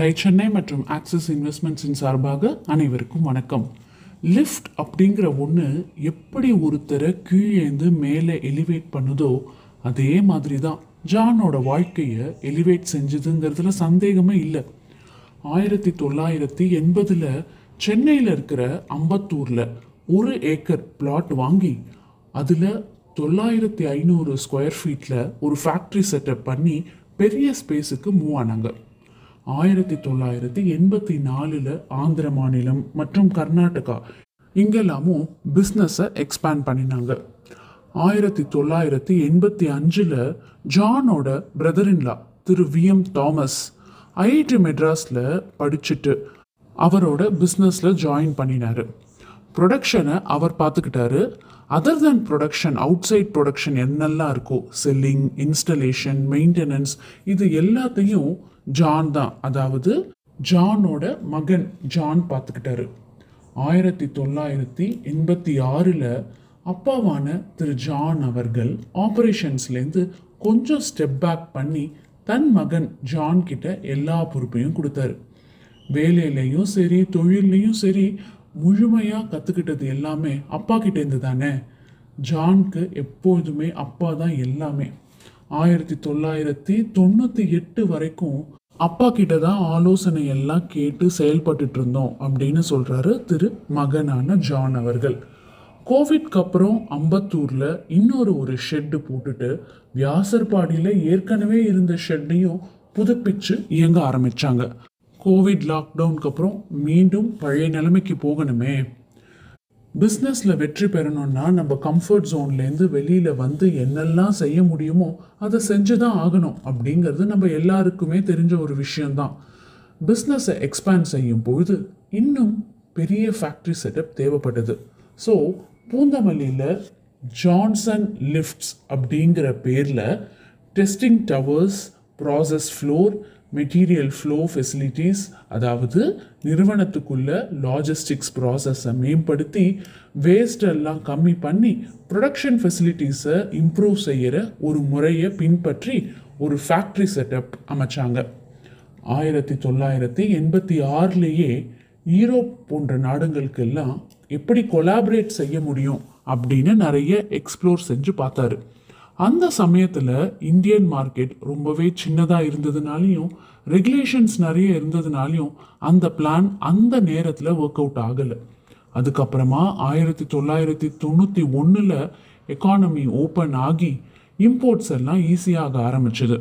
Tie Chennai மற்றும் axis இன்வெஸ்ட்மெண்ட்ஸின் சார்பாக அனைவருக்கும் வணக்கம். லிஃப்ட் அப்படிங்கிற ஒன்று எப்படி ஒருத்தரை கீழேந்து மேலே எலிவேட் பண்ணுதோ அதே மாதிரி தான் ஜானோட வாழ்க்கையை எலிவேட் செஞ்சதுங்கிறதுல சந்தேகமே இல்லை. ஆயிரத்தி தொள்ளாயிரத்தி எண்பதில் சென்னையில் இருக்கிற அம்பத்தூரில் ஒரு ஏக்கர் பிளாட் வாங்கி அதில் தொள்ளாயிரத்தி ஐநூறு ஸ்கொயர் ஃபீட்டில் ஒரு ஃபேக்ட்ரி செட்டப் பண்ணி பெரிய ஸ்பேஸுக்கு மூவ் ஆனாங்க. ஆயிரத்தி தொள்ளாயிரத்தி எண்பத்தி நாலில் ஆந்திர மாநிலம் மற்றும் கர்நாடகா இங்கெல்லாமும் பிஸ்னஸை எக்ஸ்பேண்ட் பண்ணினாங்க. ஆயிரத்தி தொள்ளாயிரத்தி எண்பத்தி அஞ்சில் ஜானோட brother in law Thiru V M Thomas IIT மெட்ராஸில் படிச்சுட்டு அவரோட பிஸ்னஸில் ஜாயின் பண்ணினாரு. ப்ரொடக்ஷனை அவர் பார்த்துக்கிட்டாரு. Other than production outside production என்னெல்லாம் இருக்கோ செல்லிங் இன்ஸ்டலேஷன் மெயின்டெனன்ஸ் இது எல்லாத்தையும் ஜான் தான். அதாவது ஜானோட மகன் ஜான் பார்த்துக்கிட்டாரு. ஆயிரத்தி தொள்ளாயிரத்தி எண்பத்தி ஆறில் அப்பாவான திரு ஜான் அவர்கள் ஆப்ரேஷன்ஸ்லேருந்து கொஞ்சம் ஸ்டெப் பேக் பண்ணி தன் மகன் ஜான் கிட்ட எல்லா பொறுப்பையும் கொடுத்தாரு. வேலையிலையும் சரி தொழில்லையும் சரி முழுமையாக கற்றுக்கிட்டது எல்லாமே அப்பா கிட்டேருந்து தானே ஜான்க்கு எப்போதுமே அப்பா தான் எல்லாமே. ஆயிரத்தி தொள்ளாயிரத்தி தொண்ணூற்றி எட்டு வரைக்கும் அப்பா கிட்ட தான் ஆலோசனை எல்லாம் கேட்டு செயல்பட்டுட்டு இருந்தோம் அப்படின்னு சொல்கிறாரு திரு மகனான ஜான் அவர்கள். கோவிட்க்கு அப்புறம் அம்பத்தூரில் இன்னொரு ஒரு ஷெட்டு போட்டுட்டு வியாசர்பாடியில் ஏற்கனவே இருந்த ஷெட்டையும் புதுப்பிச்சு இயங்க ஆரம்பித்தாங்க கோவிட் லாக்டவுனுக்கு அப்புறம் மீண்டும் பழைய நிலைமைக்கு போகணுமே. பிஸ்னஸில் வெற்றி பெறணும்னா நம்ம கம்ஃபர்ட் ஜோன்லேருந்து வெளியில் வந்து என்னெல்லாம் செய்ய முடியுமோ அதை செஞ்சு தான் ஆகணும் அப்படிங்கிறது நம்ம எல்லாருக்குமே தெரிஞ்ச ஒரு விஷயந்தான் பிஸ்னஸை எக்ஸ்பேண்ட் செய்யும் பொழுது இன்னும் பெரிய ஃபேக்ட்ரி செட்டப் தேவைப்பட்டது ஸோ பூந்தமல்லியில் ஜான்சன் லிஃப்ட்ஸ் அப்படிங்கிற பேரில் testing towers process floor material flow facilities அதாவது நிறுவனத்துக்குள்ள லாஜிஸ்டிக்ஸ் ப்ராசஸை மேம்படுத்தி வேஸ்ட் எல்லாம் கம்மி பண்ணி ப்ரொடக்ஷன் ஃபெசிலிட்டிஸை இம்ப்ரூவ் செய்கிற ஒரு முறையை பின்பற்றி ஒரு ஃபேக்ட்ரி செட்டப் அமைச்சாங்க. ஆயிரத்தி தொள்ளாயிரத்தி எண்பத்தி ஆறுலேயே ஈரோப் போன்ற நாடுகளுக்கெல்லாம் எப்படி கொலாபரேட் செய்ய முடியும் அப்படின்னு நிறைய எக்ஸ்ப்ளோர் செஞ்சு பார்த்தாரு. அந்த சமயத்தில் இந்தியன் மார்க்கெட் ரொம்பவே சின்னதாக இருந்ததுனாலையும் ரெகுலேஷன்ஸ் நிறைய இருந்ததுனாலையும் அந்த பிளான் அந்த நேரத்தில் ஒர்க் அவுட் ஆகலை. அதுக்கப்புறமா ஆயிரத்தி தொள்ளாயிரத்தி தொண்ணூற்றி ஒன்றில் எக்கானமி ஓப்பன் ஆகி இம்போர்ட்ஸ் எல்லாம் ஈஸியாக ஆரம்பிச்சது.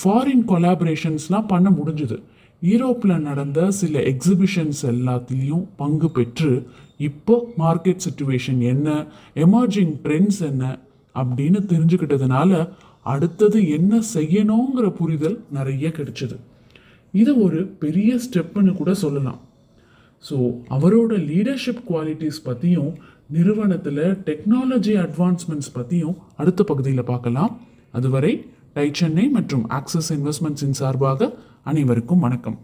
ஃபாரின் கொலாபரேஷன்ஸ்லாம் பண்ண முடிஞ்சுது. யூரோப்பில் நடந்த சில எக்ஸிபிஷன்ஸ் எல்லாத்துலேயும் பங்கு பெற்று இப்போ மார்க்கெட் சுச்சுவேஷன் என்ன எமர்ஜிங் ட்ரெண்ட்ஸ் என்ன அப்படின்னு தெரிஞ்சுக்கிட்டதுனால அடுத்தது என்ன செய்யணுங்கிற புரிதல் நிறைய கிடைச்சது. இது ஒரு பெரிய ஸ்டெப்புன்னு கூட சொல்லலாம். ஸோ அவரோட லீடர்ஷிப் குவாலிட்டிஸ் பற்றியும் நிறுவனத்தில் டெக்னாலஜி அட்வான்ஸ்மெண்ட்ஸ் பற்றியும் அடுத்த பகுதியில் பார்க்கலாம். அதுவரை டை சென்னை மற்றும் ஆக்சிஸ் இன்வெஸ்ட்மெண்ட்ஸின் சார்பாக அனைவருக்கும் வணக்கம்.